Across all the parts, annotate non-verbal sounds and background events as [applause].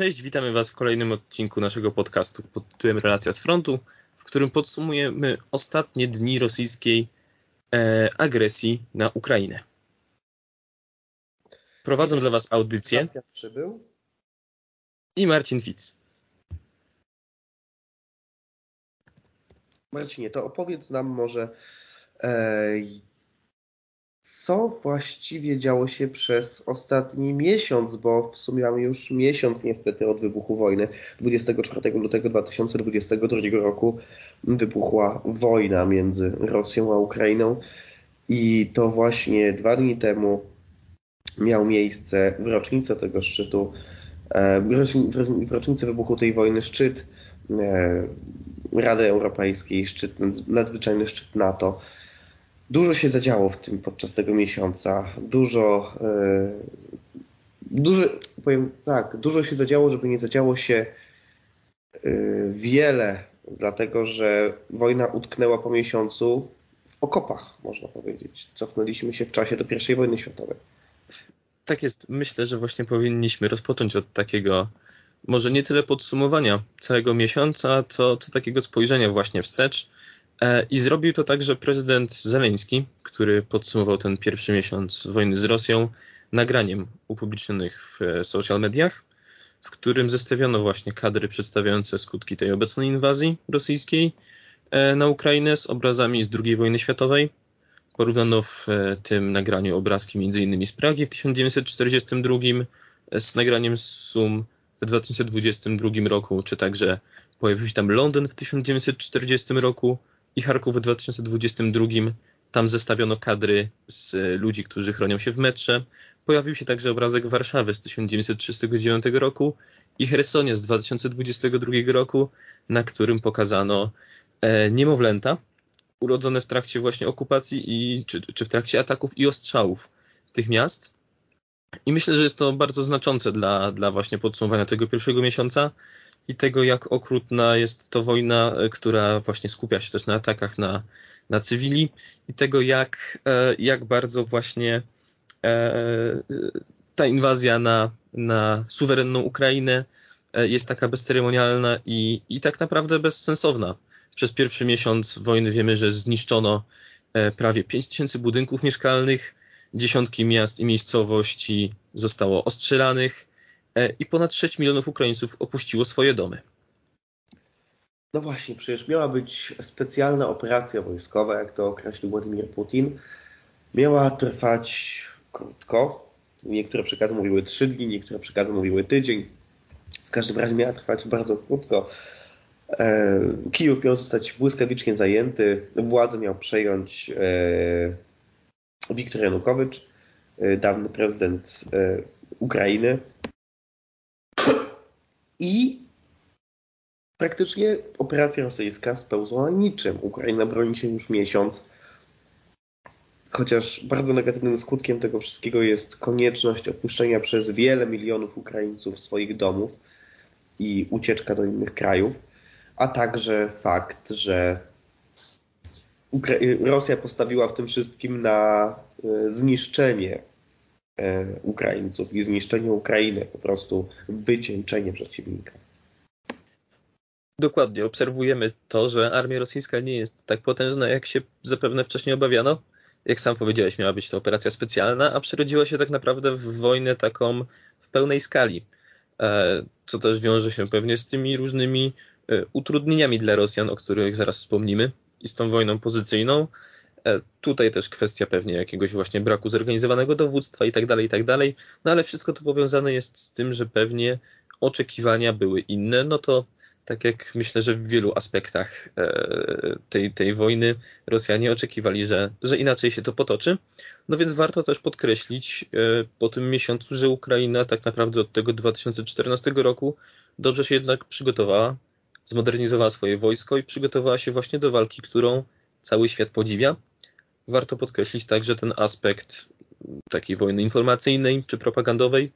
Cześć, witamy Was w kolejnym odcinku naszego podcastu pod tytułem Relacja z frontu, w którym podsumujemy ostatnie dni rosyjskiej e, agresji na Ukrainę. Prowadzą dla Was audycję przybył. i Marcin Fitz. Marcinie, to opowiedz nam może, e, co właściwie działo się przez ostatni miesiąc, bo w sumie mamy już miesiąc niestety od wybuchu wojny. 24 lutego 2022 roku wybuchła wojna między Rosją a Ukrainą i to właśnie dwa dni temu miał miejsce w rocznicę tego szczytu, e, w rocznicę wybuchu tej wojny szczyt e, Rady Europejskiej, szczyt, nadzwyczajny szczyt NATO. Dużo się zadziało w tym podczas tego miesiąca. Dużo, e, dużo, powiem tak, dużo się zadziało, żeby nie zadziało się wiele, dlatego że wojna utknęła po miesiącu w okopach, można powiedzieć. Cofnęliśmy się w czasie do I wojny światowej tak jest. Myślę, że właśnie powinniśmy rozpocząć od takiego, może nie tyle podsumowania całego miesiąca, co, co takiego spojrzenia właśnie wstecz. E, I zrobił to także prezydent Zeleński, który podsumował ten pierwszy miesiąc wojny z Rosją nagraniem upublicznionych w social mediach, w którym zestawiono właśnie kadry przedstawiające skutki tej obecnej inwazji rosyjskiej e, na Ukrainę z obrazami z II wojny światowej Porównano w e, tym nagraniu obrazki m.in. z Pragi w 1942 e, z nagraniem z Sum w 2022 roku, czy także pojawił się tam Londyn w 1940 roku i Charków w 2022. Tam zestawiono kadry z ludzi, którzy chronią się w metrze. Pojawił się także obrazek Warszawy z 1939 roku i Hersonia z 2022 roku, na którym pokazano e, niemowlęta, urodzone w trakcie właśnie okupacji i, czy, czy w trakcie ataków i ostrzałów tych miast. I myślę, że jest to bardzo znaczące dla, dla właśnie podsumowania tego pierwszego miesiąca i tego, jak okrutna jest to wojna, e, która właśnie skupia się też na atakach na, na cywili i tego, jak, e, jak bardzo właśnie e, ta inwazja na, na suwerenną Ukrainę jest taka bezceremonialna i, i tak naprawdę bezsensowna. Przez pierwszy miesiąc wojny wiemy, że zniszczono prawie 5 tysięcy budynków mieszkalnych, dziesiątki miast i miejscowości zostało ostrzelanych i ponad 6 milionów Ukraińców opuściło swoje domy. No właśnie, przecież miała być specjalna operacja wojskowa, jak to określił Władimir Putin. Miała trwać krótko. Niektóre przekazy mówiły 3 dni, niektóre przekazy mówiły tydzień. W każdym razie miała trwać bardzo krótko. E, Kijów miał zostać błyskawicznie zajęty, władzę miał przejąć e, Wiktor Janukowycz, e, dawny prezydent Ukrainy. I praktycznie operacja rosyjska spełzła niczym. Ukraina broni się już miesiąc. Chociaż bardzo negatywnym skutkiem tego wszystkiego jest konieczność opuszczenia przez wiele milionów Ukraińców swoich domów i ucieczka do innych krajów a także fakt, że Rosja postawiła w tym wszystkim na e, zniszczenie Ukraińców i zniszczenie Ukrainy, po prostu wycieńczenie przeciwnika. Dokładnie, obserwujemy to, że armia rosyjska nie jest tak potężna, jak się zapewne wcześniej obawiano. Jak sam powiedziałeś, miała być to operacja specjalna, a przerodziła się tak naprawdę w wojnę taką w pełnej skali, e, co też wiąże się pewnie z tymi różnymi E, utrudnieniami dla Rosjan, o których zaraz wspomnimy, i z tą wojną pozycyjną. E, tutaj też kwestia pewnie jakiegoś właśnie braku zorganizowanego dowództwa i tak dalej, i tak dalej. No ale wszystko to powiązane jest z tym, że pewnie oczekiwania były inne. No to tak jak myślę, że w wielu aspektach e, tej, tej wojny Rosjanie oczekiwali, że, że inaczej się to potoczy. No więc warto też podkreślić po tym miesiącu, że Ukraina tak naprawdę od tego 2014 roku dobrze się jednak przygotowała zmodernizowała swoje wojsko i przygotowała się właśnie do walki, którą cały świat podziwia. Warto podkreślić także ten aspekt takiej wojny informacyjnej czy propagandowej,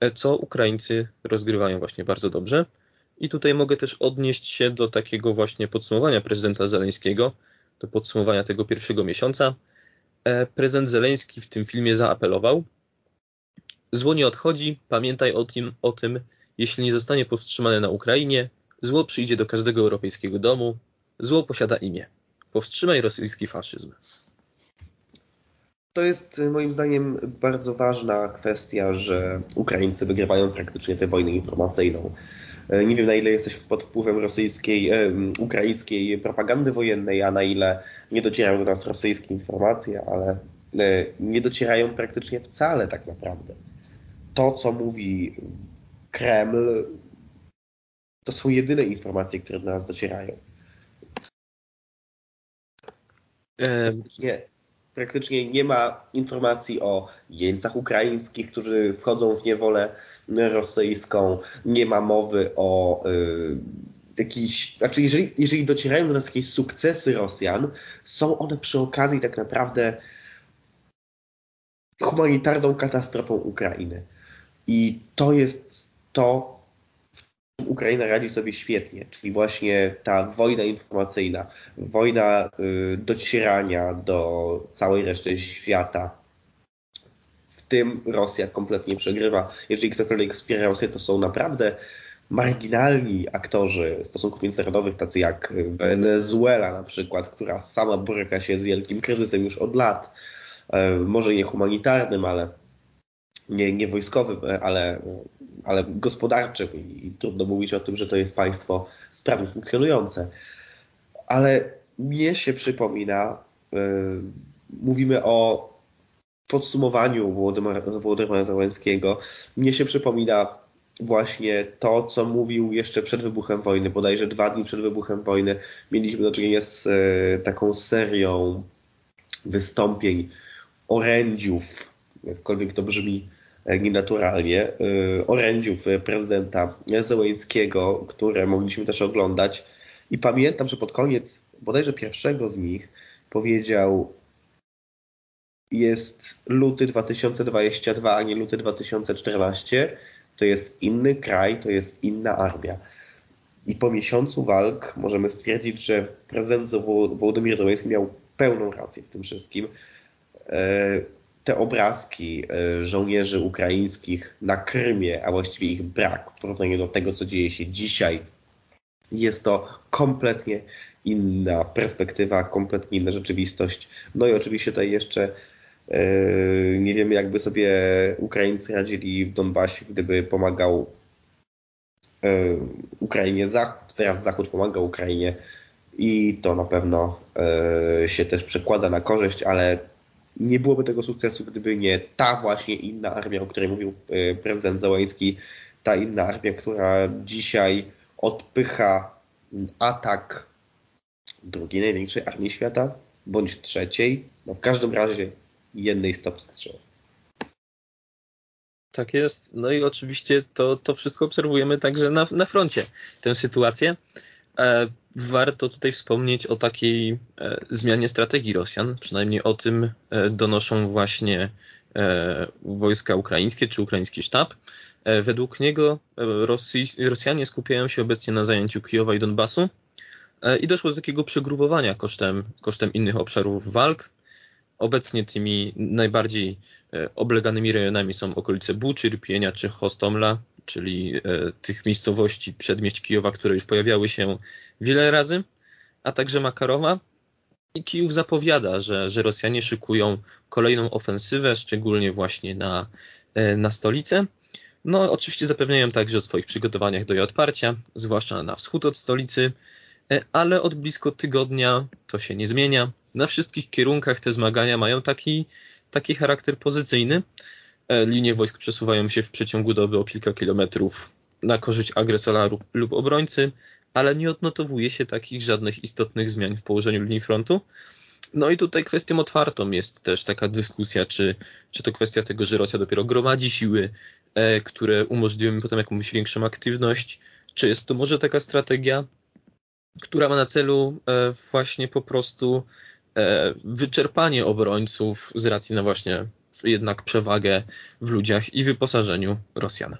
e, co Ukraińcy rozgrywają właśnie bardzo dobrze. I tutaj mogę też odnieść się do takiego właśnie podsumowania prezydenta Zeleńskiego, do podsumowania tego pierwszego miesiąca. E, prezydent Zeleński w tym filmie zaapelował: Zło nie odchodzi, pamiętaj o tym, o tym Jeśli nie zostanie powstrzymane na Ukrainie, zło przyjdzie do każdego europejskiego domu. Zło posiada imię. Powstrzymaj rosyjski faszyzm. To jest moim zdaniem bardzo ważna kwestia, że Ukraińcy wygrywają praktycznie tę wojnę informacyjną. E, nie wiem na ile jesteś pod wpływem rosyjskiej, e, ukraińskiej propagandy wojennej, a na ile nie docierają do nas rosyjskie informacje, ale e, nie docierają praktycznie wcale tak naprawdę. To, co mówi Kreml, to są jedyne informacje, które do nas docierają. Praktycznie, praktycznie nie ma informacji o jeńcach ukraińskich, którzy wchodzą w niewolę rosyjską, nie ma mowy o y, jakiś, znaczy jeżeli, jeżeli docierają do nas jakieś sukcesy Rosjan, są one przy okazji tak naprawdę humanitarną katastrofą Ukrainy. I to jest to, Ukraina radzi sobie świetnie, czyli właśnie ta wojna informacyjna, wojna y, docierania do całej reszty świata, tym Rosja kompletnie przegrywa. Jeżeli ktokolwiek wspiera Rosję, to są naprawdę marginalni aktorzy stosunków międzynarodowych, tacy jak Wenezuela na przykład, która sama boryka się z wielkim kryzysem już od lat. E, może nie humanitarnym, ale nie, nie wojskowym, ale, ale gospodarczym i trudno mówić o tym, że to jest państwo sprawnie funkcjonujące. Ale mnie się przypomina, yy, mówimy o podsumowaniu Włodymyra, Załęckiego mnie się przypomina właśnie to, co mówił jeszcze przed wybuchem wojny, bodajże dwa dni przed wybuchem wojny. Mieliśmy do czynienia z e, taką serią wystąpień orędziów, jakkolwiek to brzmi nienaturalnie, e, orędziów prezydenta Zełęckiego, które mogliśmy też oglądać. I pamiętam, że pod koniec bodajże pierwszego z nich powiedział jest luty 2022, a nie luty 2014, to jest inny kraj, to jest inna armia. I po miesiącu walk możemy stwierdzić, że prezydent Wołodymyr Zełenski miał pełną rację w tym wszystkim. Te obrazki e, żołnierzy ukraińskich na Krymie, a właściwie ich brak w porównaniu do tego, co dzieje się dzisiaj, jest to kompletnie inna perspektywa, kompletnie inna rzeczywistość. No i oczywiście tutaj jeszcze Yy, nie wiemy, jakby sobie Ukraińcy radzili w Donbasie, gdyby pomagał yy, Ukrainie Zachód. Teraz Zachód pomaga Ukrainie i to na pewno się też przekłada na korzyść, ale nie byłoby tego sukcesu, gdyby nie ta właśnie inna armia, o której mówił prezydent Załański, ta inna armia, która dzisiaj odpycha atak drugiej największej armii świata, bądź trzeciej. No w każdym razie jednej stop strzał. Tak jest. No i oczywiście to, to wszystko obserwujemy także na, na froncie, tę sytuację. E, warto tutaj wspomnieć o takiej e, zmianie strategii Rosjan, przynajmniej o tym e, donoszą właśnie e, wojska ukraińskie czy ukraiński sztab. Według niego Rosjanie skupiają się obecnie na zajęciu Kijowa i Donbasu i doszło do takiego przegrupowania kosztem, kosztem innych obszarów walk. Obecnie tymi najbardziej obleganymi rejonami są okolice Buczy, Rpienia czy Hostomla, czyli e, tych miejscowości przedmieść Kijowa, które już pojawiały się wiele razy, a także Makarowa. I Kijów zapowiada, że, że Rosjanie szykują kolejną ofensywę, szczególnie właśnie na, e, na stolicę. No, oczywiście zapewniają także o swoich przygotowaniach do jej odparcia, zwłaszcza na wschód od stolicy, ale od blisko tygodnia to się nie zmienia na wszystkich kierunkach te zmagania mają taki, taki charakter pozycyjny. E, linie wojsk przesuwają się w przeciągu doby o kilka kilometrów na korzyść agresora lub obrońcy, ale nie odnotowuje się takich żadnych istotnych zmian w położeniu linii frontu. No i tutaj kwestią otwartą jest też taka dyskusja, czy, czy to kwestia tego, że Rosja dopiero gromadzi siły, e, które umożliwią mi potem jakąś większą aktywność, czy jest to może taka strategia, która ma na celu e, właśnie po prostu E, wyczerpanie obrońców z racji na właśnie jednak przewagę w ludziach i wyposażeniu Rosjan.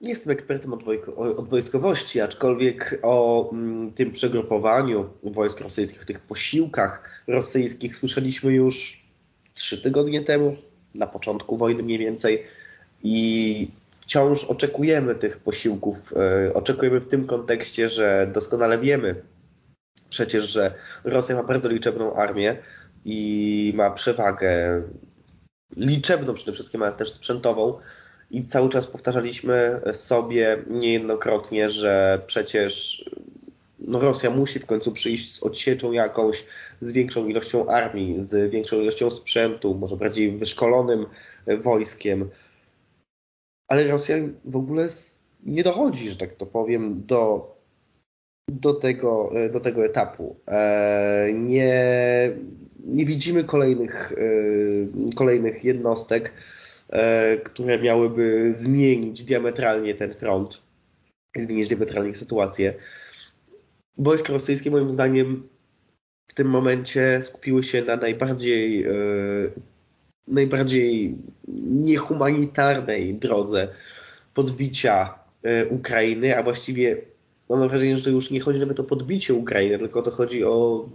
Nie jestem ekspertem od, od wojskowości, aczkolwiek o mm, tym przegrupowaniu wojsk rosyjskich, tych posiłkach rosyjskich słyszeliśmy już trzy tygodnie temu, na początku wojny mniej więcej. I wciąż oczekujemy tych posiłków. E, oczekujemy w tym kontekście, że doskonale wiemy przecież, że Rosja ma bardzo liczebną armię i ma przewagę liczebną przede wszystkim, ale też sprzętową. I cały czas powtarzaliśmy sobie niejednokrotnie, że przecież no Rosja musi w końcu przyjść z odsieczą jakąś, z większą ilością armii, z większą ilością sprzętu, może bardziej wyszkolonym wojskiem. Ale Rosja w ogóle nie dochodzi, że tak to powiem, do, do, tego, do tego etapu. E, nie, nie widzimy kolejnych, e, kolejnych jednostek, e, które miałyby zmienić diametralnie ten front, zmienić diametralnie sytuację wojska rosyjskie moim zdaniem w tym momencie skupiły się na najbardziej, e, najbardziej niehumanitarnej drodze podbicia e, Ukrainy, a właściwie mam wrażenie, że to już nie chodzi nawet o podbicie Ukrainy, tylko to chodzi o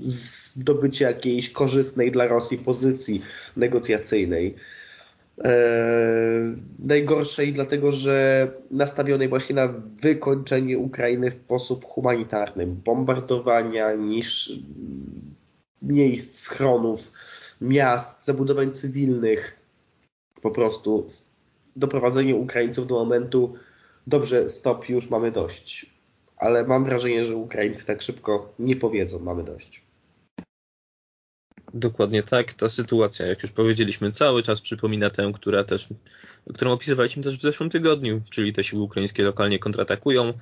zdobycie jakiejś korzystnej dla Rosji pozycji negocjacyjnej. E, najgorszej, dlatego że nastawionej właśnie na wykończenie Ukrainy w sposób humanitarny, bombardowania niż miejsc, schronów, miast, zabudowań cywilnych, po prostu doprowadzenie Ukraińców do momentu, dobrze, stop, już mamy dość. Ale mam wrażenie, że Ukraińcy tak szybko nie powiedzą, mamy dość. Dokładnie tak. Ta sytuacja, jak już powiedzieliśmy, cały czas przypomina tę, która też, którą opisywaliśmy też w zeszłym tygodniu, czyli te siły ukraińskie lokalnie kontratakują,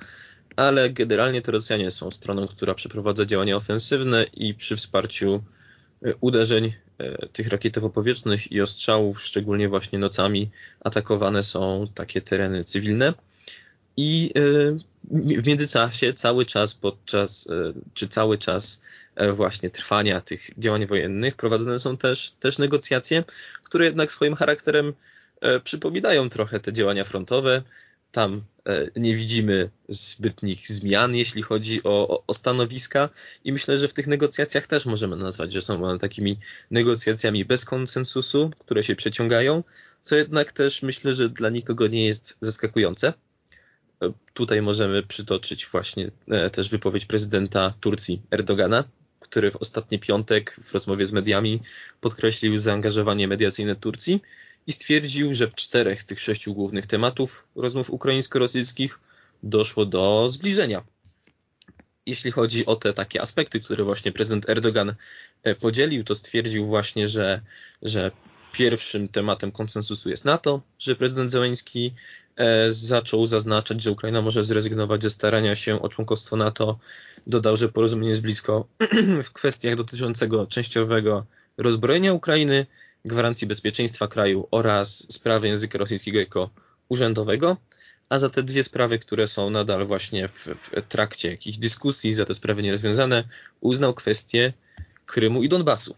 ale generalnie to Rosjanie są stroną, która przeprowadza działania ofensywne i przy wsparciu e, uderzeń e, tych rakietowo-powietrznych i ostrzałów, szczególnie właśnie nocami, atakowane są takie tereny cywilne. I e, w międzyczasie cały czas podczas, czy cały czas E, właśnie trwania tych działań wojennych prowadzone są też, też negocjacje, które jednak swoim charakterem e, przypominają trochę te działania frontowe. Tam e, nie widzimy zbytnich zmian, jeśli chodzi o, o, stanowiska, i myślę, że w tych negocjacjach też możemy nazwać, że są one takimi negocjacjami bez konsensusu, które się przeciągają, co jednak też myślę, że dla nikogo nie jest zaskakujące. Tutaj możemy przytoczyć właśnie też wypowiedź prezydenta Turcji Erdogana, który w ostatni piątek w rozmowie z mediami podkreślił zaangażowanie mediacyjne Turcji i stwierdził, że w czterech z tych sześciu głównych tematów rozmów ukraińsko-rosyjskich doszło do zbliżenia. Jeśli chodzi o te takie aspekty, które właśnie prezydent Erdogan e, podzielił, to stwierdził właśnie, że, że pierwszym tematem konsensusu jest NATO, że prezydent Zeleński e, zaczął zaznaczać, że Ukraina może zrezygnować ze starania się o członkostwo NATO. Dodał, że porozumienie jest blisko [clears throat] w kwestiach dotyczącego częściowego rozbrojenia Ukrainy, gwarancji bezpieczeństwa kraju oraz sprawy języka rosyjskiego jako urzędowego. A za te dwie sprawy, które są nadal właśnie w, w trakcie jakichś dyskusji, za te sprawy nierozwiązane, uznał kwestię Krymu i Donbasu.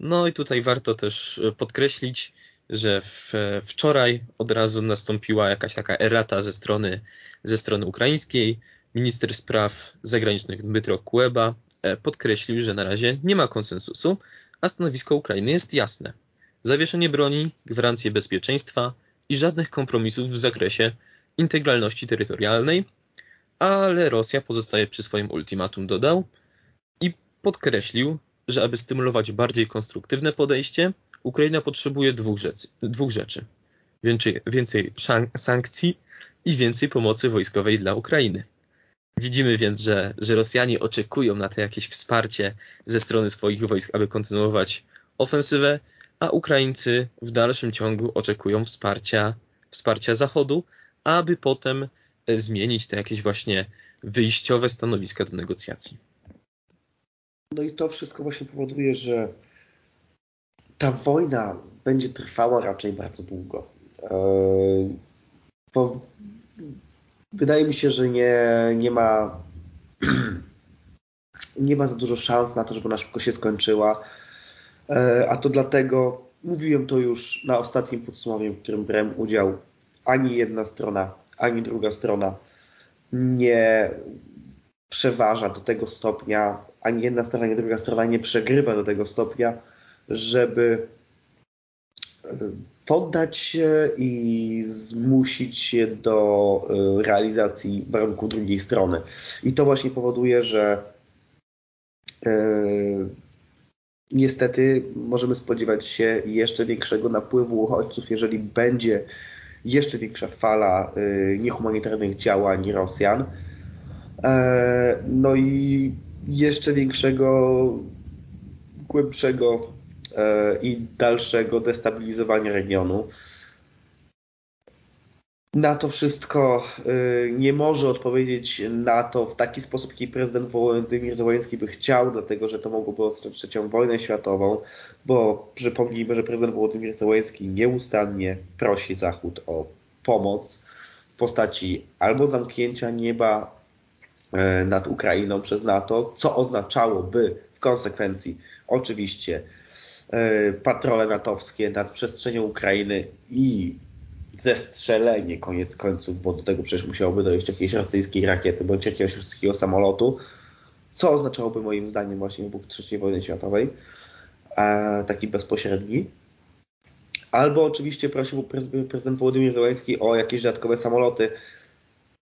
No i tutaj warto też e, podkreślić, że w, wczoraj od razu nastąpiła jakaś taka erata ze strony, ze strony ukraińskiej. Minister spraw zagranicznych Dmytro Kuleba e, podkreślił, że na razie nie ma konsensusu, a stanowisko Ukrainy jest jasne. Zawieszenie broni, gwarancje bezpieczeństwa i żadnych kompromisów w zakresie integralności terytorialnej, ale Rosja pozostaje przy swoim ultimatum, dodał i podkreślił, że aby stymulować bardziej konstruktywne podejście, Ukraina potrzebuje dwóch rzeczy. Dwóch rzeczy. Więcej, więcej sankcji i więcej pomocy wojskowej dla Ukrainy. Widzimy więc, że, że Rosjanie oczekują na to jakieś wsparcie ze strony swoich wojsk, aby kontynuować ofensywę, a Ukraińcy w dalszym ciągu oczekują wsparcia, wsparcia Zachodu, aby potem zmienić te jakieś właśnie wyjściowe stanowiska do negocjacji. No i to wszystko właśnie powoduje, że ta wojna będzie trwała raczej bardzo długo. Bo wydaje mi się, że nie, nie ma [clears throat] nie ma za dużo szans na to, żeby ona szybko się skończyła. A to dlatego, mówiłem to już na ostatnim podsumowaniu, w którym brałem udział, ani jedna strona, ani druga strona nie przeważa do tego stopnia, ani jedna strona, ani druga strona nie przegrywa do tego stopnia, żeby e, poddać się i zmusić się do realizacji warunków drugiej strony. I to właśnie powoduje, że niestety możemy spodziewać się jeszcze większego napływu uchodźców, jeżeli będzie jeszcze większa fala niehumanitarnych działań Rosjan. E, no i jeszcze większego, głębszego e, i dalszego destabilizowania regionu. Na to wszystko y, nie może odpowiedzieć na to w taki sposób, jaki prezydent Wołodymyr Zełański by chciał, dlatego że to mogłoby oznaczać trzecią wojnę światową, bo przypomnijmy, że prezydent Wołodymyr Zełański nieustannie prosi Zachód o pomoc w postaci albo zamknięcia nieba y, nad Ukrainą przez NATO, co oznaczałoby w konsekwencji oczywiście patrole natowskie nad przestrzenią Ukrainy i zestrzelenie koniec końców, bo do tego przecież musiałoby dojść jakiejś rosyjskiej rakiety bądź jakiegoś rosyjskiego samolotu, co oznaczałoby moim zdaniem właśnie wybuch III wojny światowej, e, taki bezpośredni. Albo oczywiście prosił prezydent Władimir Zełański o jakieś dodatkowe samoloty,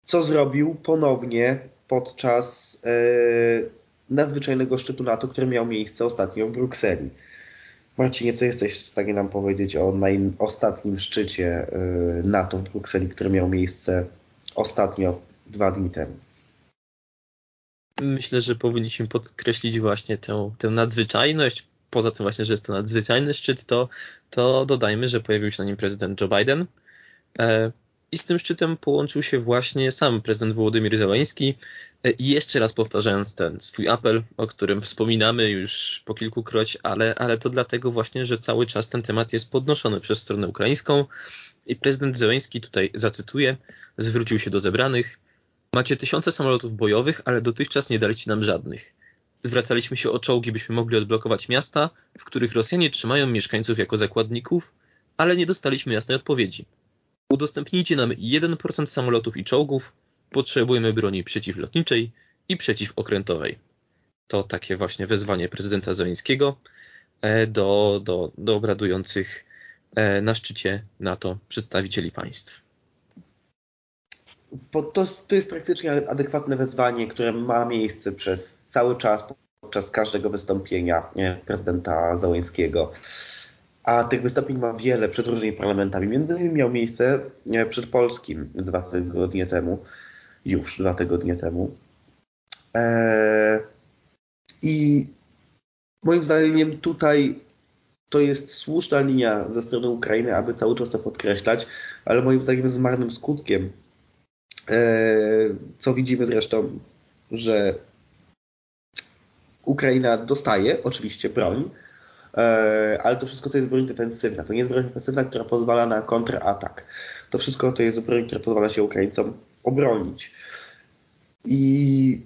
co zrobił ponownie podczas e, nadzwyczajnego szczytu NATO, który miał miejsce ostatnio w Brukseli. Marcinie, co jesteś w stanie nam powiedzieć o ostatnim szczycie y, NATO w Brukseli, który miał miejsce ostatnio, dwa dni temu? Myślę, że powinniśmy podkreślić właśnie tę, tę nadzwyczajność. Poza tym właśnie, że jest to nadzwyczajny szczyt, to, to dodajmy, że pojawił się na nim prezydent Joe Biden. E, i z tym szczytem połączył się właśnie sam prezydent Wołodymyr Zełański. I jeszcze raz powtarzając ten swój apel, o którym wspominamy już po kilkukroć, ale, ale to dlatego właśnie, że cały czas ten temat jest podnoszony przez stronę ukraińską. I prezydent Zełański tutaj zacytuję, zwrócił się do zebranych. Macie tysiące samolotów bojowych, ale dotychczas nie daliście nam żadnych. Zwracaliśmy się o czołgi, byśmy mogli odblokować miasta, w których Rosjanie trzymają mieszkańców jako zakładników, ale nie dostaliśmy jasnej odpowiedzi. Udostępnijcie nam 1% samolotów i czołgów. Potrzebujemy broni przeciwlotniczej i przeciwokrętowej. To takie właśnie wezwanie prezydenta Zeleńskiego e, do, do, do obradujących e, na szczycie NATO przedstawicieli państw. To, to jest praktycznie adekwatne wezwanie, które ma miejsce przez cały czas, podczas każdego wystąpienia prezydenta Załęskiego. A tych wystąpień ma wiele przed różnymi parlamentami. Między innymi miał miejsce e, przed Polskim dwa tygodnie temu, już dwa tygodnie temu. Eee, I moim zdaniem tutaj to jest słuszna linia ze strony Ukrainy, aby cały czas to podkreślać, ale moim zdaniem z marnym skutkiem. Eee, co widzimy zresztą, że Ukraina dostaje oczywiście broń, E, ale to wszystko to jest broń defensywna. To nie jest broń defensywna, która pozwala na kontratak. To wszystko to jest broń, która pozwala się Ukraińcom obronić. I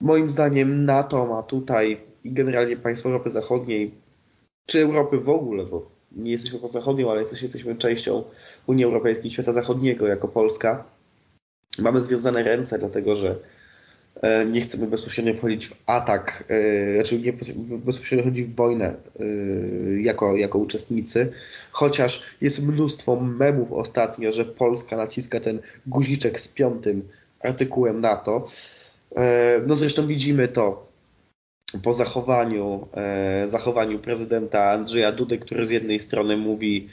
moim zdaniem NATO ma tutaj i generalnie państwa Europy Zachodniej, czy Europy w ogóle, bo nie jesteśmy po zachodnią, ale jesteśmy częścią Unii Europejskiej, świata zachodniego jako Polska. Mamy związane ręce, dlatego że E, nie chcemy bezpośrednio wchodzić w atak, e, znaczy nie bezpośrednio wchodzić w wojnę e, jako, jako uczestnicy, chociaż jest mnóstwo memów ostatnio, że Polska naciska ten guziczek z piątym artykułem NATO. No zresztą widzimy to po zachowaniu, zachowaniu prezydenta Andrzeja Dudy, który z jednej strony mówi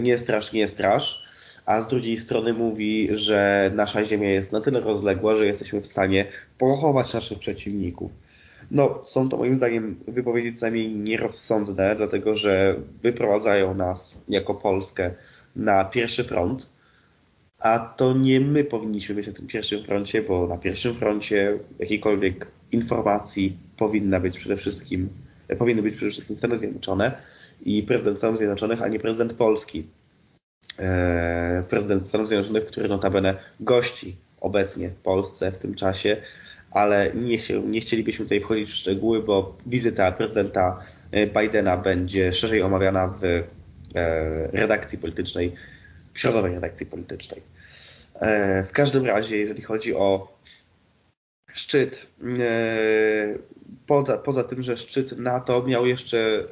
nie strasz, nie strasz, a z drugiej strony mówi, że nasza Ziemia jest na tyle rozległa, że jesteśmy w stanie pochować naszych przeciwników. No, są to moim zdaniem wypowiedzi co najmniej nierozsądne, dlatego że wyprowadzają nas jako Polskę na pierwszy front, a to nie my powinniśmy być na tym pierwszym froncie, bo na pierwszym froncie jakiejkolwiek informacji powinna być przede wszystkim, powinny być przede wszystkim Stany Zjednoczone i prezydent Stanów Zjednoczonych, a nie prezydent Polski. E, prezydent Stanów Zjednoczonych, który notabene gości obecnie Polsce w tym czasie, ale nie, nie chcielibyśmy tutaj wchodzić w szczegóły, bo wizyta prezydenta e, Bidena będzie szerzej omawiana w e, redakcji politycznej, w środowej redakcji politycznej. W każdym razie, jeżeli chodzi o szczyt, poza, poza tym, że szczyt NATO miał jeszcze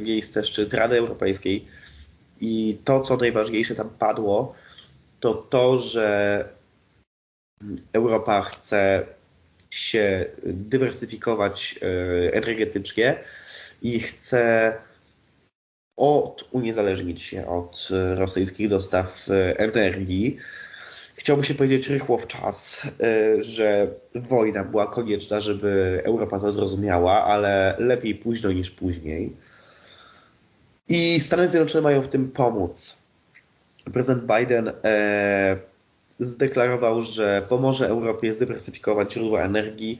miejsce szczyt Rady Europejskiej, I to, co najważniejsze tam padło, to to, że Europa chce się dywersyfikować e, energetycznie i chce od, uniezależnić się od e, rosyjskich dostaw e, energii. Chciałbym się powiedzieć rychło w czas, że wojna była konieczna, żeby Europa to zrozumiała, ale lepiej późno niż później. I Stany Zjednoczone mają w tym pomóc. Prezydent Biden zdeklarował, że pomoże Europie zdywersyfikować źródła energii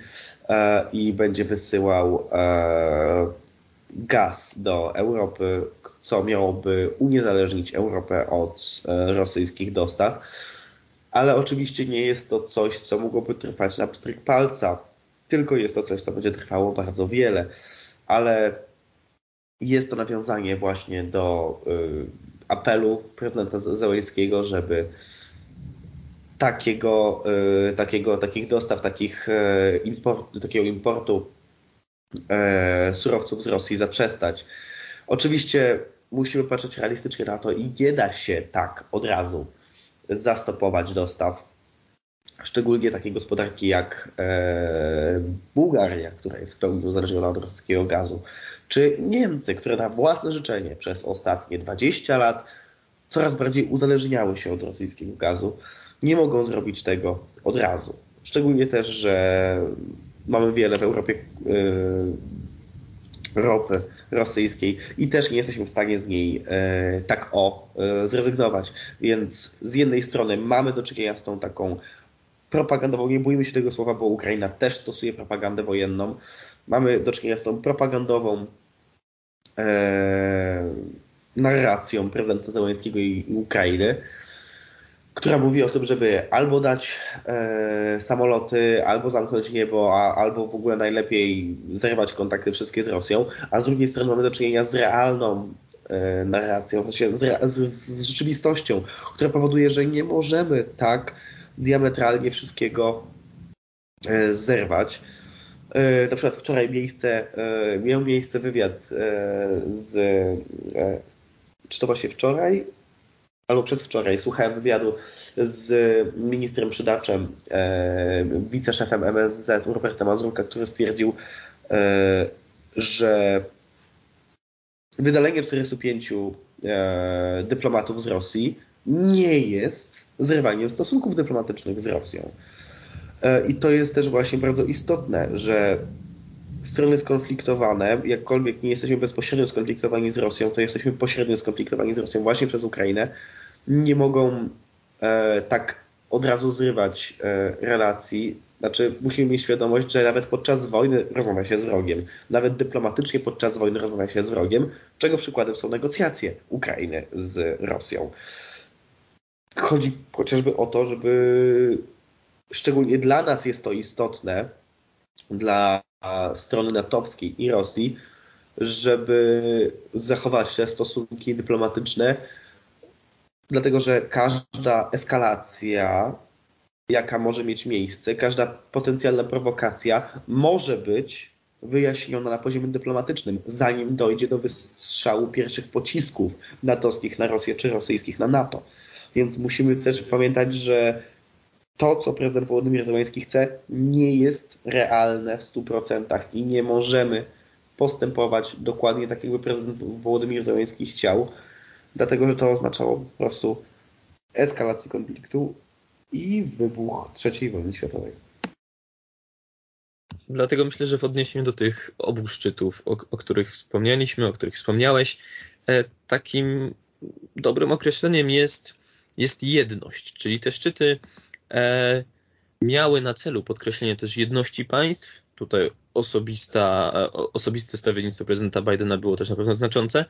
e, i będzie wysyłał e, gaz do Europy, co miałoby uniezależnić Europę od e, rosyjskich dostaw. Ale oczywiście nie jest to coś, co mogłoby trwać na pstryk palca, tylko jest to coś, co będzie trwało bardzo wiele. Ale jest to nawiązanie właśnie do apelu prezydenta Zełenskiego, żeby takiego, e, takiego, takich dostaw, takich e, import, takiego importu e, surowców z Rosji zaprzestać. Oczywiście musimy patrzeć realistycznie na to i nie da się tak od razu zastopować dostaw, szczególnie takiej gospodarki jak Bułgaria, która jest w pełni uzależniona od rosyjskiego gazu, czy Niemcy, które na własne życzenie przez ostatnie 20 lat coraz bardziej uzależniały się od rosyjskiego gazu nie mogą zrobić tego od razu. Szczególnie też, że mamy wiele w Europie yy, ropy rosyjskiej i też nie jesteśmy w stanie z niej yy, tak o yy, zrezygnować. Więc z jednej strony mamy do czynienia z tą taką propagandową, nie bójmy się tego słowa, bo Ukraina też stosuje propagandę wojenną. Mamy do czynienia z tą propagandową narracją prezydenta Zełenskiego i Ukrainy, która mówi o tym, żeby albo dać e, samoloty, albo zamknąć niebo, a, albo w ogóle najlepiej zerwać kontakty wszystkie z Rosją, a z drugiej strony mamy do czynienia z realną e, narracją, z, z, z, rzeczywistością, która powoduje, że nie możemy tak diametralnie wszystkiego e, zerwać. E, na przykład wczoraj miejsce, e, miał miejsce wywiad e, z, czy to właśnie wczoraj? albo przedwczoraj słuchałem wywiadu z ministrem Przydaczem, wiceszefem MSZ Roberta Mazurka, który stwierdził, że wydalenie 45 e, dyplomatów z Rosji nie jest zrywaniem stosunków dyplomatycznych z Rosją. E, I to jest też właśnie bardzo istotne, że strony skonfliktowane, jakkolwiek nie jesteśmy bezpośrednio skonfliktowani z Rosją, to jesteśmy pośrednio skonfliktowani z Rosją właśnie przez Ukrainę, nie mogą e, tak od razu zrywać e, relacji. Znaczy, musimy mieć świadomość, że nawet podczas wojny rozmawia się z wrogiem. Nawet dyplomatycznie podczas wojny rozmawia się z wrogiem, czego przykładem są negocjacje Ukrainy z Rosją. Chodzi chociażby o to, żeby szczególnie dla nas jest to istotne, dla strony natowskiej i Rosji, żeby zachować te stosunki dyplomatyczne dlatego że każda eskalacja, jaka może mieć miejsce, każda potencjalna prowokacja może być wyjaśniona na poziomie dyplomatycznym, zanim dojdzie do wystrzału pierwszych pocisków natowskich na Rosję czy rosyjskich na NATO. Więc musimy też pamiętać, że to, co prezydent Wołodymyr Zełański chce, nie jest realne w 100% i nie możemy postępować dokładnie tak, jakby prezydent Wołodymyr Zełański chciał, dlatego że to oznaczało po prostu eskalację konfliktu i wybuch III wojny światowej. Dlatego myślę, że w odniesieniu do tych obu szczytów, o, o których wspomnieliśmy, o których wspomniałeś, e, takim dobrym określeniem jest, jest jedność, czyli te szczyty miały na celu podkreślenie też jedności państw. Tutaj osobista, e, osobiste stawiennictwo prezydenta Bidena było też na pewno znaczące,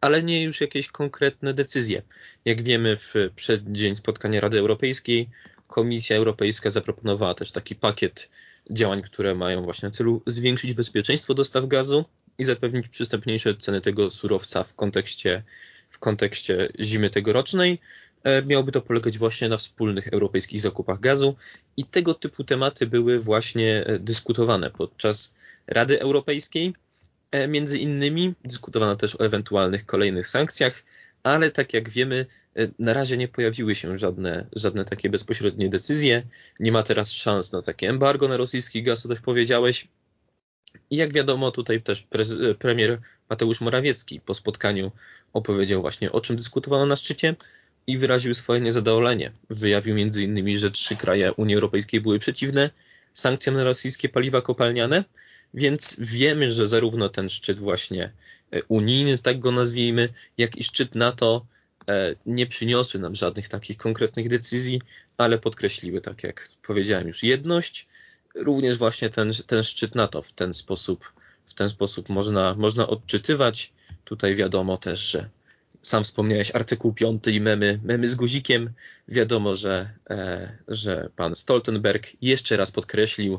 ale nie już jakieś konkretne decyzje. Jak wiemy, w przeddzień spotkania Rady Europejskiej Komisja Europejska zaproponowała też taki pakiet działań, które mają właśnie na celu zwiększyć bezpieczeństwo dostaw gazu i zapewnić przystępniejsze ceny tego surowca w kontekście, w kontekście zimy tegorocznej. E, miałoby to polegać właśnie na wspólnych europejskich zakupach gazu i tego typu tematy były właśnie e, dyskutowane podczas Rady Europejskiej. E, między innymi dyskutowano też o ewentualnych kolejnych sankcjach, ale tak jak wiemy, na razie nie pojawiły się żadne, żadne takie bezpośrednie decyzje. Nie ma teraz szans na takie embargo na rosyjski gaz, co też powiedziałeś. I jak wiadomo, tutaj też premier Mateusz Morawiecki po spotkaniu opowiedział właśnie o czym dyskutowano na szczycie i wyraził swoje niezadowolenie. Wyjawił innymi, że trzy kraje Unii Europejskiej były przeciwne sankcjom na rosyjskie paliwa kopalniane, więc wiemy, że zarówno ten szczyt właśnie e, unijny, tak go nazwijmy, jak i szczyt NATO e, nie przyniosły nam żadnych takich konkretnych decyzji, ale podkreśliły, tak jak powiedziałem już, jedność. Również właśnie ten, ten szczyt NATO w ten sposób, w ten sposób można, można odczytywać. Tutaj wiadomo też, że sam wspomniałeś artykuł 5 i memy, memy z guzikiem. Wiadomo, że, e, że pan Stoltenberg jeszcze raz podkreślił,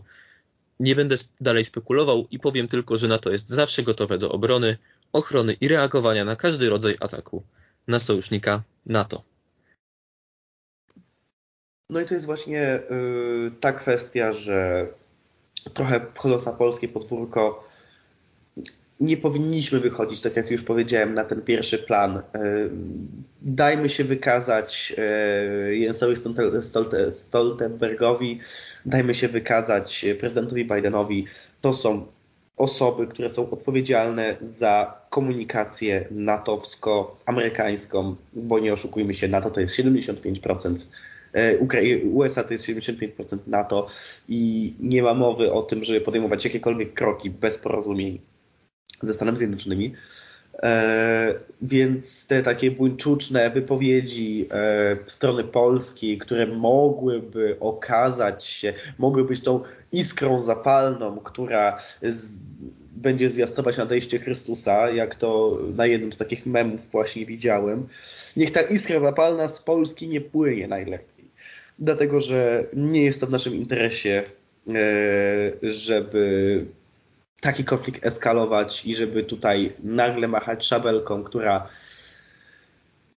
nie będę dalej spekulował i powiem tylko, że NATO jest zawsze gotowe do obrony, ochrony i reagowania na każdy rodzaj ataku na sojusznika NATO. No i to jest właśnie yy, ta kwestia, że trochę wchodząc na polskie podwórko, nie powinniśmy wychodzić, tak jak już powiedziałem, na ten pierwszy plan. Y, dajmy się wykazać y, Jensowi Stoltenbergowi, dajmy się wykazać prezydentowi Bidenowi. To są osoby, które są odpowiedzialne za komunikację natowsko-amerykańską, bo nie oszukujmy się, NATO to jest 75%, e, USA to jest 75% NATO i nie ma mowy o tym, żeby podejmować jakiekolwiek kroki bez porozumień ze Stanami Zjednoczonymi. E, więc te takie buńczuczne wypowiedzi e, strony polskiej, które mogłyby okazać się, mogły być tą iskrą zapalną, która z, będzie zwiastować nadejście Chrystusa, jak to na jednym z takich memów właśnie widziałem. Niech ta iskra zapalna z Polski nie płynie najlepiej. Dlatego, że nie jest to w naszym interesie, e, żeby taki konflikt eskalować i żeby tutaj nagle machać szabelką, która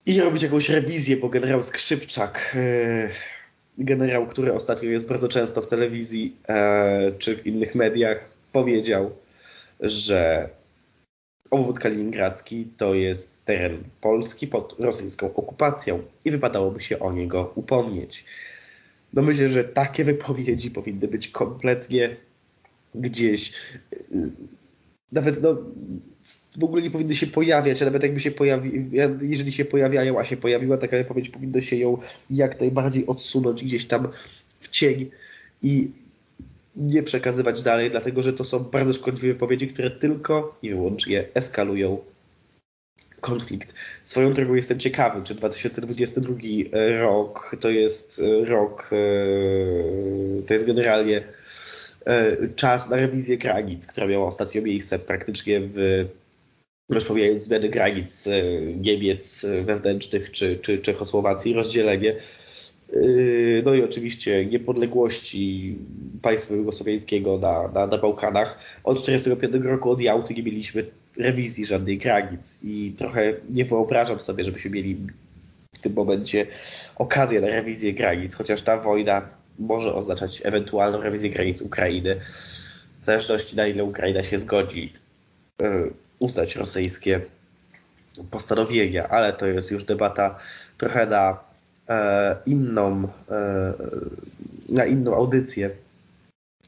i robić jakąś rewizję, bo generał Skrzypczak, e, generał, który ostatnio jest bardzo często w telewizji e, czy w innych mediach, powiedział, że obwód kaliningradzki to jest teren Polski pod rosyjską okupacją i wypadałoby się o niego upomnieć. No myślę, że takie wypowiedzi powinny być kompletnie gdzieś. Y, nawet no, w ogóle nie powinny się pojawiać, a nawet jakby się pojawi, jeżeli się pojawiają, a się pojawiła taka wypowiedź, powinno się ją jak najbardziej odsunąć gdzieś tam w cień i nie przekazywać dalej, dlatego że to są bardzo szkodliwe wypowiedzi, które tylko i wyłącznie eskalują konflikt. Swoją drogą jestem ciekawy, czy 2022 rok to jest rok, e, to jest generalnie E, czas na rewizję granic, która miała ostatnio miejsce praktycznie w rozpowijając zmiany granic e, Niemiec wewnętrznych czy, czy Czechosłowacji, rozdzielenie. E, no i oczywiście niepodległości państwa jugosłowiańskiego na, na, na Bałkanach. Od 1945 roku od Jałty nie mieliśmy rewizji żadnej granic i trochę nie wyobrażam sobie, żebyśmy mieli w tym momencie okazję na rewizję granic, chociaż ta wojna może oznaczać ewentualną rewizję granic Ukrainy, w zależności na ile Ukraina się zgodzi y, uznać rosyjskie postanowienia, ale to jest już debata trochę na e, inną, e, na inną audycję.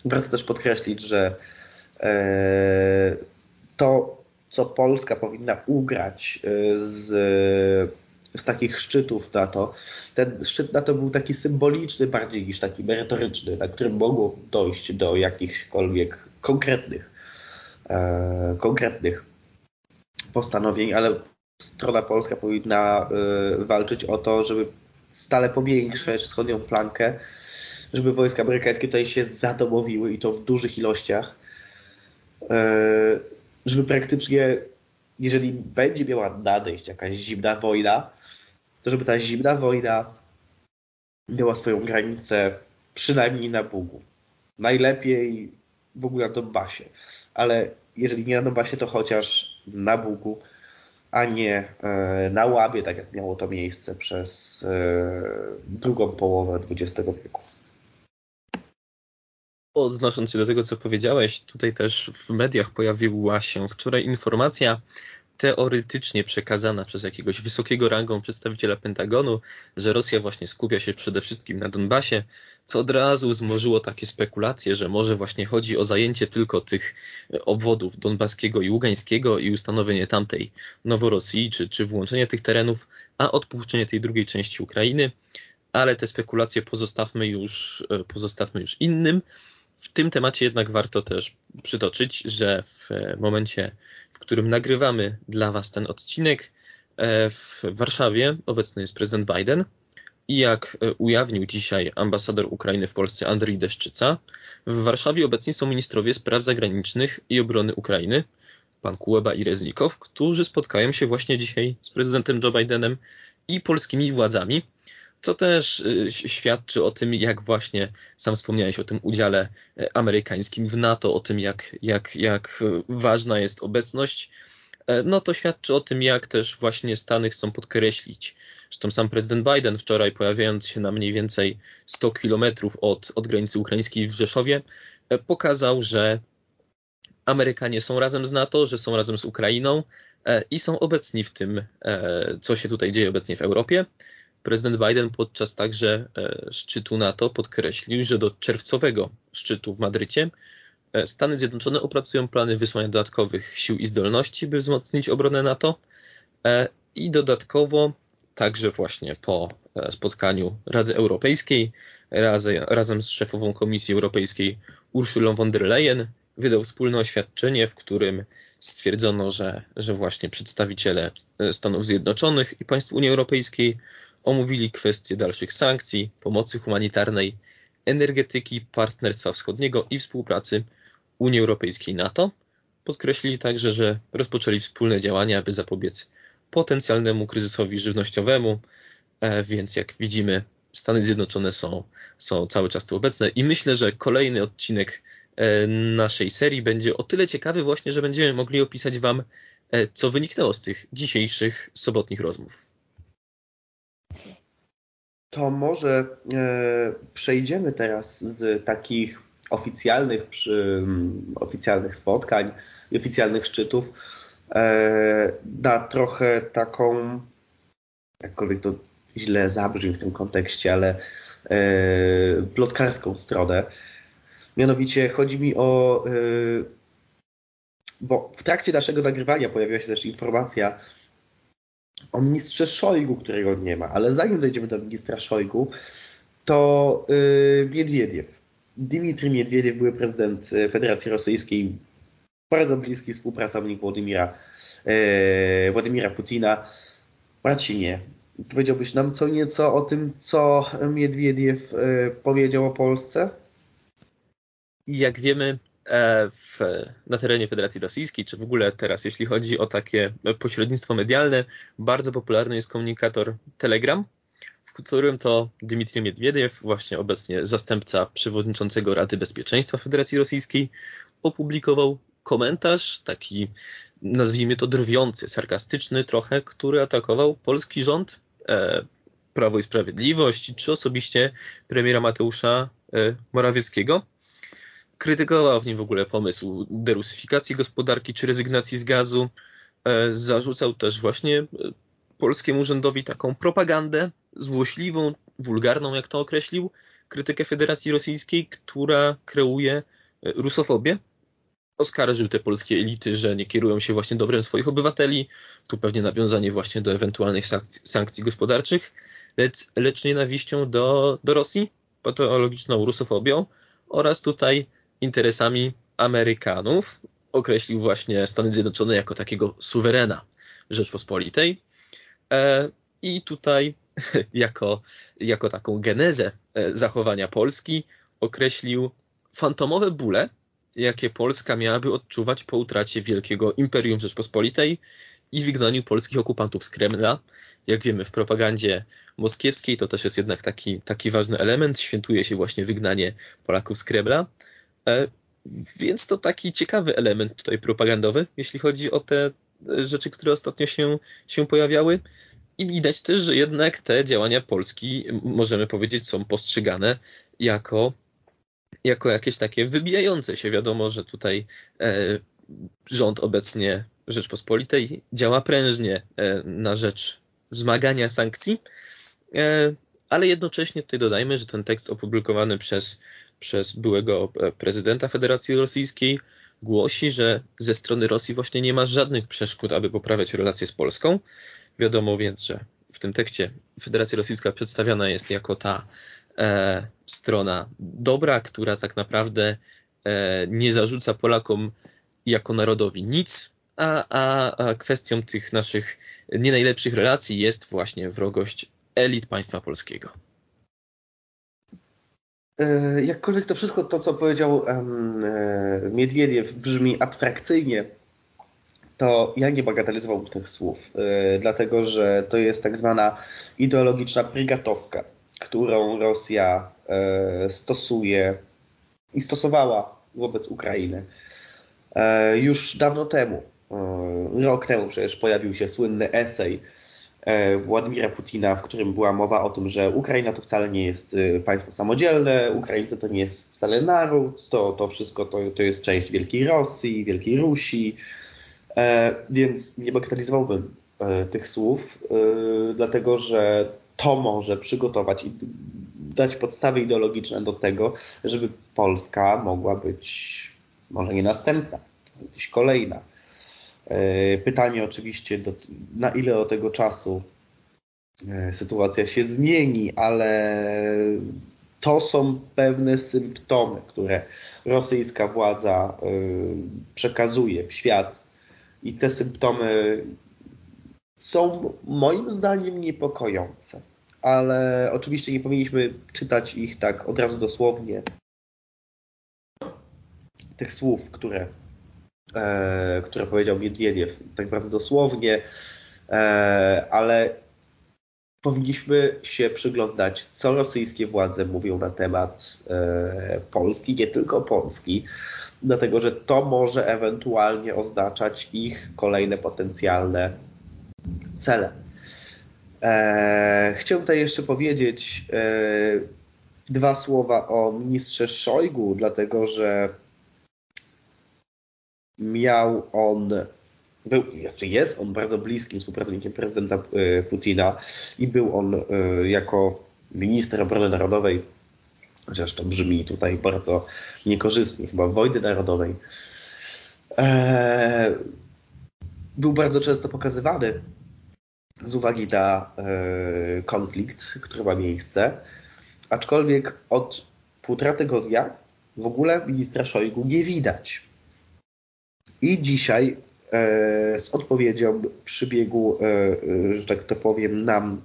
Warto też podkreślić, że e, to, co Polska powinna ugrać z z takich szczytów NATO. Ten szczyt NATO był taki symboliczny bardziej niż taki merytoryczny, na którym mogło dojść do jakichkolwiek konkretnych, e, konkretnych postanowień, ale strona polska powinna e, walczyć o to, żeby stale powiększać wschodnią flankę, żeby wojska amerykańskie tutaj się zadomowiły i to w dużych ilościach, e, żeby praktycznie jeżeli będzie miała nadejść jakaś zimna wojna, to żeby ta zimna wojna miała swoją granicę przynajmniej na Bugu. Najlepiej w ogóle na Donbasie. Ale jeżeli nie na Donbasie, to chociaż na Bugu, a nie e, na Łabie, tak jak miało to miejsce przez e, drugą połowę XX wieku. Odnosząc się do tego, co powiedziałeś, tutaj też w mediach pojawiła się wczoraj informacja, teoretycznie przekazana przez jakiegoś wysokiego rangą przedstawiciela Pentagonu, że Rosja właśnie skupia się przede wszystkim na Donbasie, co od razu zmorzyło takie spekulacje, że może właśnie chodzi o zajęcie tylko tych obwodów donbaskiego i ługańskiego i ustanowienie tamtej Noworosji, czy, czy włączenie tych terenów, a odpuszczenie tej drugiej części Ukrainy. Ale te spekulacje pozostawmy już, pozostawmy już innym. W tym temacie jednak warto też przytoczyć, że w momencie, w którym nagrywamy dla Was ten odcinek, e, w Warszawie obecny jest prezydent Biden. I jak e, ujawnił dzisiaj ambasador Ukrainy w Polsce Andrzej Deszczyca, w Warszawie obecni są ministrowie spraw zagranicznych i obrony Ukrainy, pan Kuleba i Reznikow, którzy spotkają się właśnie dzisiaj z prezydentem Joe Bidenem i polskimi władzami co też y, świadczy o tym, jak właśnie sam wspomniałeś o tym udziale e, amerykańskim w NATO, o tym, jak, jak, jak ważna jest obecność. E, no to świadczy o tym, jak też właśnie Stany chcą podkreślić. Zresztą sam prezydent Biden wczoraj, pojawiając się na mniej więcej 100 kilometrów od, od granicy ukraińskiej w Rzeszowie, pokazał, że Amerykanie są razem z NATO, że są razem z Ukrainą i są obecni w tym, co się tutaj dzieje obecnie w Europie. Prezydent Biden podczas także e, szczytu NATO podkreślił, że do czerwcowego szczytu w Madrycie e, Stany Zjednoczone opracują plany wysłania dodatkowych sił i zdolności, by wzmocnić obronę NATO e, i dodatkowo także właśnie po spotkaniu Rady Europejskiej razem z szefową Komisji Europejskiej Urszulą von der Leyen wydał wspólne oświadczenie, w którym stwierdzono, że, że właśnie przedstawiciele Stanów Zjednoczonych i państw Unii Europejskiej omówili kwestie dalszych sankcji, pomocy humanitarnej, energetyki, partnerstwa wschodniego i współpracy Unii Europejskiej NATO. Podkreślili także, że rozpoczęli wspólne działania, aby zapobiec potencjalnemu kryzysowi żywnościowemu, e, więc jak widzimy, Stany Zjednoczone są, są cały czas tu obecne i myślę, że kolejny odcinek e, naszej serii będzie o tyle ciekawy właśnie, że będziemy mogli opisać Wam, e, co wyniknęło z tych dzisiejszych sobotnich rozmów to może e, przejdziemy teraz z takich oficjalnych, przy, oficjalnych spotkań i oficjalnych szczytów e, na trochę taką, jakkolwiek to źle zabrzmi w tym kontekście, ale e, plotkarską stronę. Mianowicie chodzi mi o, bo w trakcie naszego nagrywania pojawiła się też informacja, o ministrze Szojgu, którego nie ma, ale zanim dojdziemy do ministra Szojgu, to yy, Miedwiediew. Dmitry Miedwiediew, były prezydent y, Federacji Rosyjskiej, bardzo bliski współpracownik Władimira, yy, Władimira Putina. Marcinie, powiedziałbyś nam co nieco o tym, co Miedwiediew yy, powiedział o Polsce? Jak wiemy, w, na terenie Federacji Rosyjskiej, czy w ogóle teraz, jeśli chodzi o takie pośrednictwo medialne, bardzo popularny jest komunikator Telegram, w którym to Dmitrij Miedwiediew, właśnie obecnie zastępca przewodniczącego Rady Bezpieczeństwa Federacji Rosyjskiej, opublikował komentarz, taki nazwijmy to drwiący, sarkastyczny trochę, który atakował polski rząd, e, Prawo i Sprawiedliwość, czy osobiście premiera Mateusza e, Morawieckiego krytykował w nim w ogóle pomysł derusyfikacji gospodarki czy rezygnacji z gazu. E, zarzucał też właśnie e, polskiemu rządowi taką propagandę złośliwą, wulgarną, jak to określił, krytykę Federacji Rosyjskiej, która kreuje e, rusofobię. Oskarżył te polskie elity, że nie kierują się właśnie dobrem swoich obywateli. Tu pewnie nawiązanie właśnie do ewentualnych sankcji gospodarczych, lecz, lecz nienawiścią do, do Rosji, patologiczną rusofobią oraz tutaj interesami Amerykanów. Określił właśnie Stany Zjednoczone jako takiego suwerena Rzeczpospolitej. E, I tutaj [laughs] jako, jako taką genezę e, zachowania Polski określił fantomowe bóle, jakie Polska miałaby odczuwać po utracie wielkiego Imperium Rzeczpospolitej i wygnaniu polskich okupantów z Kremla. Jak wiemy, w propagandzie moskiewskiej to też jest jednak taki, taki ważny element. Świętuje się właśnie wygnanie Polaków z Kremla. E, więc to taki ciekawy element tutaj propagandowy, jeśli chodzi o te rzeczy, które ostatnio się, się pojawiały. I widać też, że jednak te działania Polski, możemy powiedzieć, są postrzegane jako, jako jakieś takie wybijające się. Wiadomo, że tutaj e, rząd obecnie Rzeczpospolitej działa prężnie e, na rzecz wzmagania sankcji, e, ale jednocześnie tutaj dodajmy, że ten tekst opublikowany przez, przez byłego prezydenta Federacji Rosyjskiej głosi, że ze strony Rosji właśnie nie ma żadnych przeszkód, aby poprawiać relacje z Polską. Wiadomo więc, że w tym tekście Federacja Rosyjska przedstawiana jest jako ta e, strona dobra, która tak naprawdę e, nie zarzuca Polakom jako narodowi nic, a, a, a kwestią tych naszych nie najlepszych relacji jest właśnie wrogość elit państwa polskiego. E, jakkolwiek to wszystko, to co powiedział um, Miedwiediew brzmi abstrakcyjnie, to ja nie bagatelizowałbym tych słów, e, dlatego że to jest tak zwana ideologiczna prygatowka, którą Rosja stosuje i stosowała wobec Ukrainy. Już dawno temu, rok temu przecież pojawił się słynny esej Władimira Putina, w którym była mowa o tym, że Ukraina to wcale nie jest e, państwo samodzielne, Ukraińcy to nie jest wcale naród, to, to wszystko to, to jest część Wielkiej Rosji, Wielkiej Rusi, e, więc nie bagatelizowałbym e, tych słów, e, dlatego że to może przygotować i dać podstawy ideologiczne do tego, żeby Polska mogła być może nie następna, gdzieś kolejna. E, pytanie oczywiście, do, na ile do tego czasu e, sytuacja się zmieni, ale to są pewne symptomy, które rosyjska władza e, przekazuje w świat. I te symptomy są moim zdaniem niepokojące, ale oczywiście nie powinniśmy czytać ich tak od razu dosłownie, tych słów, które e, które powiedział Miedwiediew, tak bardzo dosłownie, e, ale powinniśmy się przyglądać, co rosyjskie władze mówią na temat e, Polski, nie tylko Polski, dlatego że to może ewentualnie oznaczać ich kolejne potencjalne cele. E, chciałbym tutaj jeszcze powiedzieć e, dwa słowa o ministrze Szojgu, dlatego że miał on był, znaczy jest on bardzo bliskim współpracownikiem prezydenta e, Putina i był on e, jako minister obrony narodowej, chociaż to brzmi tutaj bardzo niekorzystnie, chyba wojny narodowej, e, był bardzo często pokazywany z uwagi na konflikt, który ma miejsce, aczkolwiek od półtora tygodnia w ogóle ministra Szojgu nie widać. I dzisiaj e, z odpowiedzią przybiegł, e, e, że tak to powiem, nam,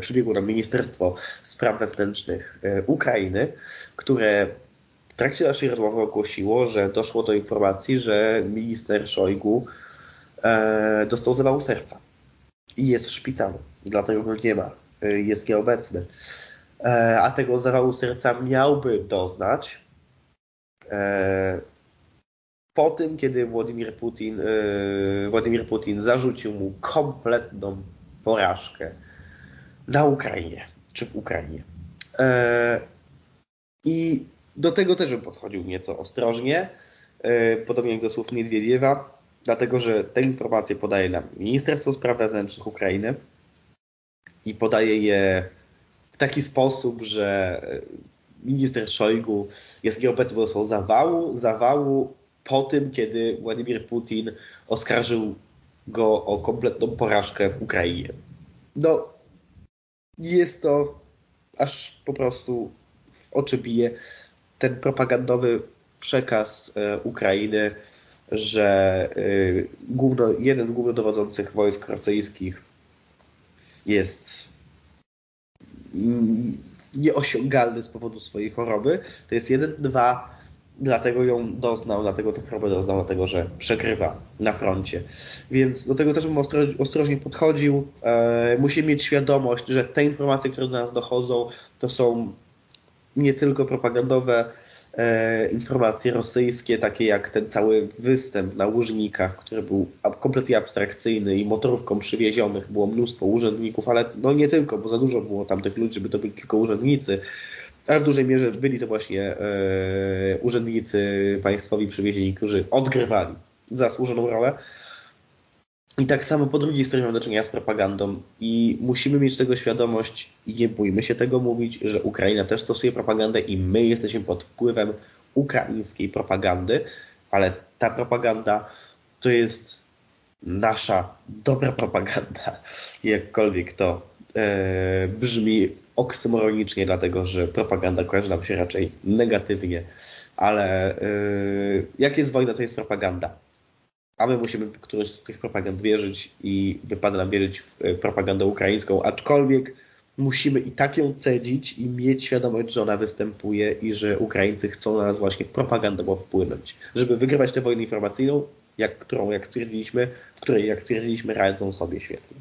przybiegło nam Ministerstwo Spraw Wewnętrznych Ukrainy, które w trakcie naszej rozmowy ogłosiło, że doszło do informacji, że minister Szojgu dostał zawału serca i jest w szpitalu, dlatego go nie ma, jest nieobecny. A tego zawału serca miałby doznać po tym, kiedy Władimir Putin, e, Władimir Putin zarzucił mu kompletną porażkę na Ukrainie, czy w Ukrainie. E, I do tego też bym podchodził nieco ostrożnie, e, podobnie jak do słów Niedwiediewa, dlatego że te informacje podaje nam Ministerstwo Spraw Wewnętrznych Ukrainy i podaje je w taki sposób, że minister Szojgu jest nieobecny, bo są zawału, zawału po tym, kiedy Władimir Putin oskarżył go o kompletną porażkę w Ukrainie. No, jest to aż po prostu w oczy bije ten propagandowy przekaz e, Ukrainy, że e, główno, jeden z głównodowodzących wojsk rosyjskich jest nieosiągalny z powodu swojej choroby. To jest jeden. Dwa, dlatego ją doznał, dlatego tę chorobę doznał, dlatego że przegrywa na froncie. Więc do tego też bym ostro, ostrożnie podchodził. E, musimy mieć świadomość, że te informacje, które do nas dochodzą, to są nie tylko propagandowe e, informacje rosyjskie, takie jak ten cały występ na Łużnikach, który był kompletnie abstrakcyjny i motorówką przywiezionych było mnóstwo urzędników, ale no nie tylko, bo za dużo było tam tych ludzi, żeby to byli tylko urzędnicy ale w dużej mierze byli to właśnie e, urzędnicy państwowi przywiezieni, którzy odgrywali zasłużoną rolę. I tak samo po drugiej stronie mamy do czynienia z propagandą i musimy mieć tego świadomość i nie bójmy się tego mówić, że Ukraina też stosuje propagandę i my jesteśmy pod wpływem ukraińskiej propagandy, ale ta propaganda to jest nasza dobra propaganda, jakkolwiek to e, brzmi oksymoronicznie, dlatego że propaganda kojarzy nam się raczej negatywnie, ale e, jak jest wojna, to jest propaganda. A my musimy w którąś z tych propagand wierzyć i wypada nam wierzyć w e, propagandę ukraińską, aczkolwiek musimy i tak ją cedzić i mieć świadomość, że ona występuje i że Ukraińcy chcą na nas właśnie propagandowo wpłynąć. Żeby wygrywać tę wojnę informacyjną, jak, którą, jak stwierdziliśmy, w której, jak stwierdziliśmy, radzą sobie świetnie.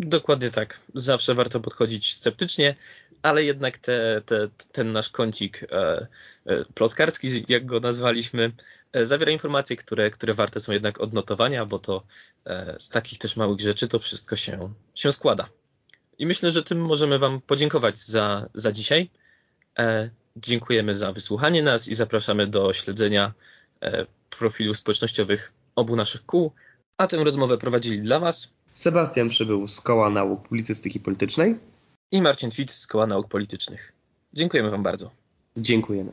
Dokładnie tak. Zawsze warto podchodzić sceptycznie, ale jednak te, te, ten nasz kącik e, e, plotkarski, jak go nazwaliśmy, e, zawiera informacje, które, które warte są jednak odnotowania, bo to z takich też małych rzeczy to wszystko się, się składa. I myślę, że tym możemy Wam podziękować za, za dzisiaj. Dziękujemy za wysłuchanie nas i zapraszamy do śledzenia profilów społecznościowych obu naszych kół, a tę rozmowę prowadzili dla Was Sebastian przybył z Koła Nauk Publicystyki Politycznej i Marcin Fitz z Koła Nauk Politycznych. Dziękujemy Wam bardzo. Dziękujemy.